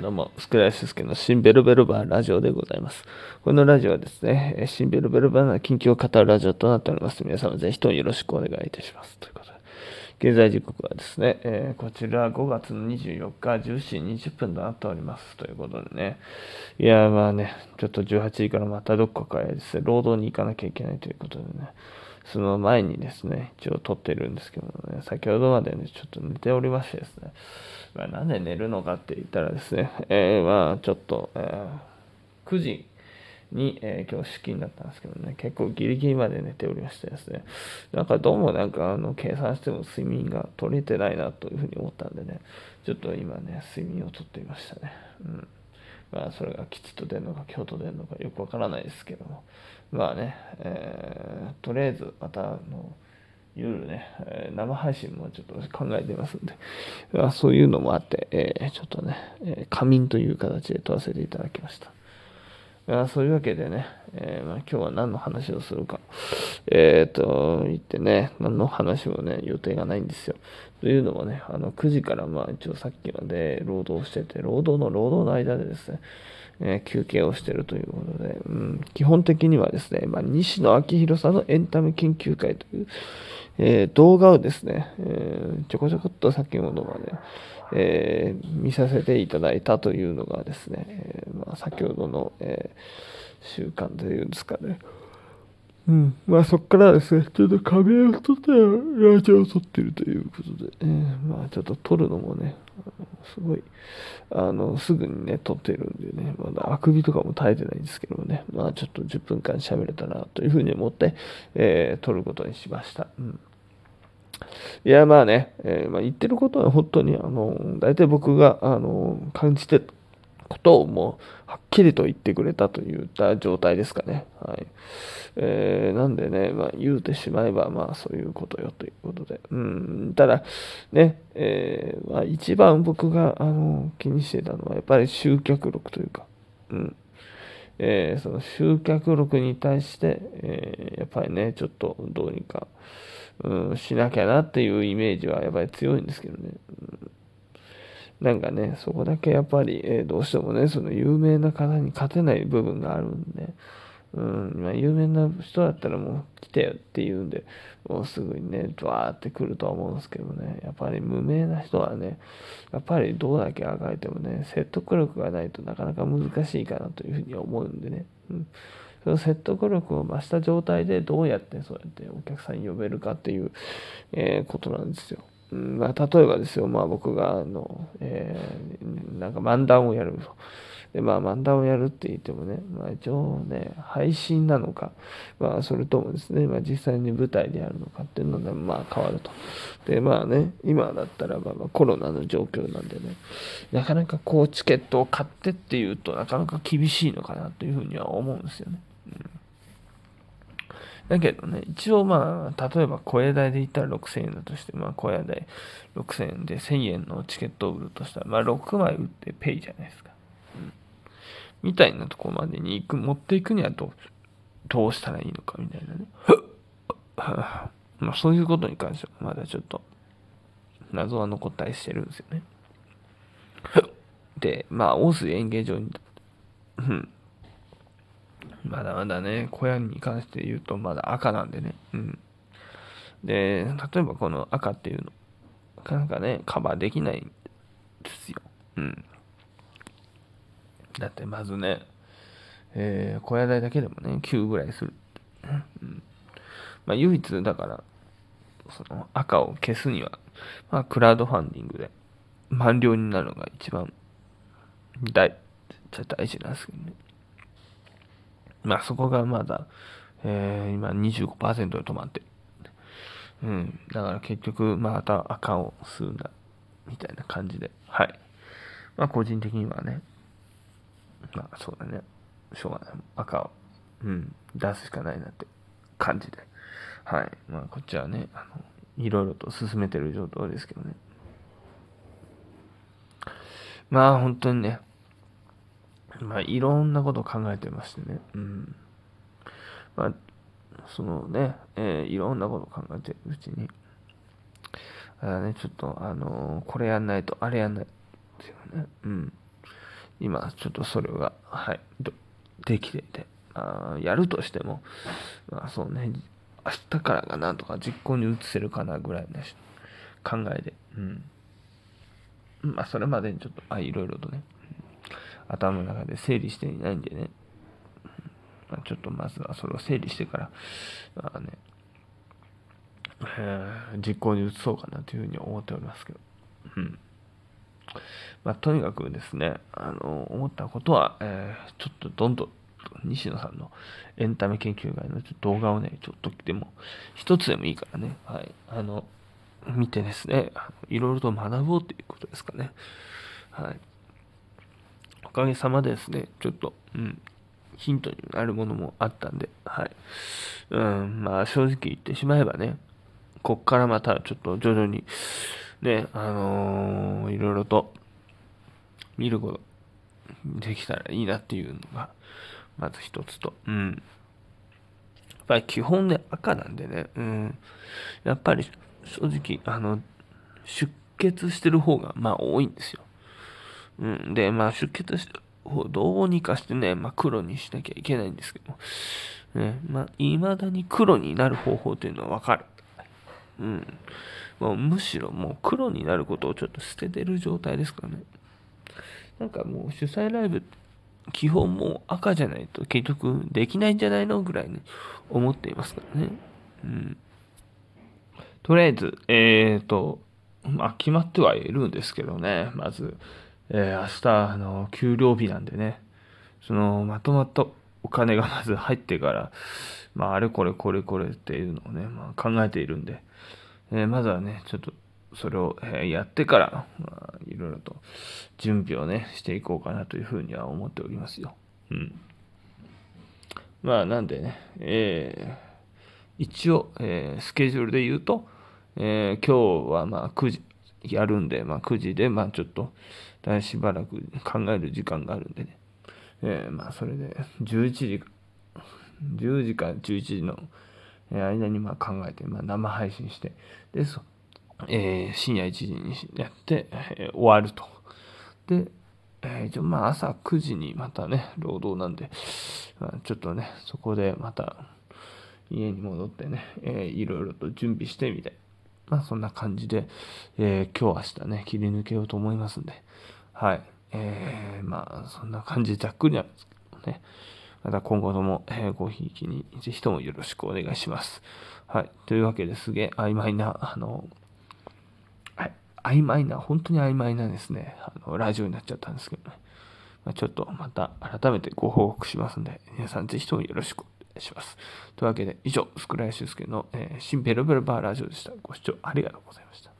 どうも、スクライスケの新ベルベルバーラジオでございます。このラジオはですね、新ベルベルバーの近況を語るラジオとなっております。皆様ぜひともよろしくお願いいたします。ということで、現在時刻はですね、えー、こちら5月の24日10時20分となっております。ということでね、いや、まあね、ちょっと18時からまたどこかへですね、労働に行かなきゃいけないということでね、その前にですね、一応撮ってるんですけどね、先ほどまでね、ちょっと寝ておりましてですね、まあ、なんで寝るのかって言ったらですね、えー、まあちょっと、えー、9時に、えー、今日出勤だったんですけどね、結構ギリギリまで寝ておりましてですね、なんかどうもなんかあの計算しても睡眠が取れてないなというふうに思ったんでね、ちょっと今ね、睡眠をとっていましたね。うん。まあ、それが吉と出るのか京都出るのかよくわからないですけども、まあね、えー、とりあえずまたあの夜ね、生配信もちょっと考えてますんで、あそういうのもあって、えー、ちょっとね、え仮眠という形で撮らせていただきました。あそういうわけでね、え、まあ、今日は何の話をするか、えっ、と、言ってね、何の話もね、予定がないんですよ。というのもね、あの、9時からまあ一応さっきまで労働してて、労働の労働の間でですね、えー、休憩をしているということで、うん、基本的にはですね、まあ、西野昭弘さんのエンタメ研究会という、えー、動画をですね、えー、ちょこちょこっと先ほどまで、え見させていただいたというのがですね、えまあ、先ほどの、え習慣というんですかね、うん。まあそこからですね、ちょっと壁を取ってラジオを撮ってるということで、えー、まあちょっと撮るのもね、すごい、あの、すぐにね、撮ってるんでね、まだあくびとかも耐えてないんですけどもね、まあちょっと10分間喋れたらというふうに思って、えー、撮ることにしました。うんいや、まあね、えー、まあ、言ってることは本当に、あの、大体僕が、あの、感じてことをもうはっきりと言ってくれたといった状態ですかね。はい。えー、なんでね、まあ、言うてしまえば、まあ、そういうことよということで。うん、ただ、ね、えー、まあ、一番僕が、あの、気にしてたのは、やっぱり集客力というか、うん。えー、その集客力に対して、えー、やっぱりね、ちょっとどうにか、うん、しなきゃなっていうイメージはやっぱり強いんですけどね。うんなんかね、そこだけやっぱり、えー、どうしてもね、その有名な方に勝てない部分があるんで、うん、まあ、有名な人だったらもう来てよって言うんで、もうすぐにね、ドワーって来るとは思うんですけどね、やっぱり無名な人はね、やっぱりどうだけあがいてもね、説得力がないとなかなか難しいかなというふうに思うんでね、うん、その説得力を増した状態でどうやってそうやってお客さん呼べるかっていう、えー、ことなんですよ。まあ、例えばですよ、まあ僕が、あの、えー、なんか漫談をやると。で、まあ漫談をやるって言ってもね、まあ一応ね、配信なのか、まあそれともですね、まあ実際に舞台でやるのかっていうので、まあ変わると。で、まあね、今だったらまあコロナの状況なんでね、なかなかこうチケットを買ってっていうとなかなか厳しいのかなというふうには思うんですよね。だけどね、一応まあ、例えば小屋代で言ったら6000円だとして、まあ小屋代6000円で1000円のチケットを売るとしたら、まあ6枚売ってペイじゃないですか。うん。みたいなとこまでに行く、持っていくにはどう、どうしたらいいのかみたいなね。まあそういうことに関してはまだちょっと謎は残ったりしてるんですよね。で、まあ、大須演芸場に、うん、まだまだね、小屋に関して言うとまだ赤なんでね。うん。で、例えばこの赤っていうの、なかなかね、カバーできないんですよ。うん。だってまずね、えー、小屋代だけでもね、9ぐらいする。うん。まあ唯一だから、その赤を消すには、まあクラウドファンディングで満了になるのが一番大、大事なんですけどね。まあそこがまだ、えー、今25%で止まってる。うん。だから結局、また赤を吸うんだ。みたいな感じで。はい。まあ個人的にはね、まあそうだね。しょうがない。赤を、うん、出すしかないなって感じで。はい。まあこっちはね、あの、いろいろと進めてる状況ですけどね。まあ本当にね、まあ、いろんなことを考えてましてね。うん。まあ、そのね、えー、いろんなことを考えてるうちに、あね、ちょっと、あのー、これやんないと、あれやんないですよね。うん。今、ちょっとそれが、はい、できてて、まあ、やるとしても、まあそうね、明日からがなとか実行に移せるかなぐらいの考えで、うん。まあそれまでにちょっと、あ、いろいろとね、頭の中で整理していないんでね、まあ、ちょっとまずはそれを整理してから、まあね、えー、実行に移そうかなというふうに思っておりますけど。うん。まあ、とにかくですね、あの、思ったことは、えー、ちょっとどんどん、西野さんのエンタメ研究会の動画をね、ちょっとでも、一つでもいいからね、はい、あの、見てですね、いろいろと学ぼうということですかね。はい。かげさまですね、ちょっと、うん、ヒントになるものもあったんで、はい。うん、まあ正直言ってしまえばね、こっからまたちょっと徐々に、ね、あのー、いろいろと見ることできたらいいなっていうのが、まず一つと、うん。やっぱり基本で赤なんでね、うん。やっぱり正直、あの、出血してる方が、まあ多いんですよ。うん。で、まあ出血してる方どうにかしてね、まあ黒にしなきゃいけないんですけど、ね、まあ未だに黒になる方法というのはわかる。うん。もうむしろもう黒になることをちょっと捨ててる状態ですかね。なんかもう主催ライブ基本もう赤じゃないと結局できないんじゃないのぐらいに思っていますからね。うん。とりあえず、えっ、ー、と、まあ決まってはいるんですけどね。まず、えー、明日、あの、給料日なんでね。その、まとまったお金がまず入ってから、まあ、あれこれこれこれっていうのをね、まあ、考えているんで、えー、まずはね、ちょっとそれをえやってから、まあ、いろいろと準備をね、していこうかなというふうには思っておりますよ。うん。まあ、なんでね、えー、一応、えー、スケジュールで言うと、えー、今日はまあ9時やるんで、まあ9時で、まあちょっと、だしばらく考える時間があるんでね、えー、まあそれで11時、10時から11時の間にまあ考えて、まあ、生配信して、で、そえー、深夜1時にやって、えー、終わると。で、えー、一応まあ朝9時にまたね、労働なんで、まあ、ちょっとね、そこでまた家に戻ってね、えー、いろいろと準備してみて、まあそんな感じで、えー、今日明日ね、切り抜けようと思いますんで、はい。えー、まあそんな感じでざっくりなんですけどね、また今後とも、えー、ごひいきにぜひともよろしくお願いします。はい。というわけですげえ曖昧な、あの、曖昧な、本当に曖昧なですね、あのラジオになっちゃったんですけどね。まあ、ちょっとまた改めてご報告しますんで、皆さんぜひともよろしくします。というわけで、以上、スクライシュスケの、えー、新ペロペロバーラジオでした。ご視聴ありがとうございました。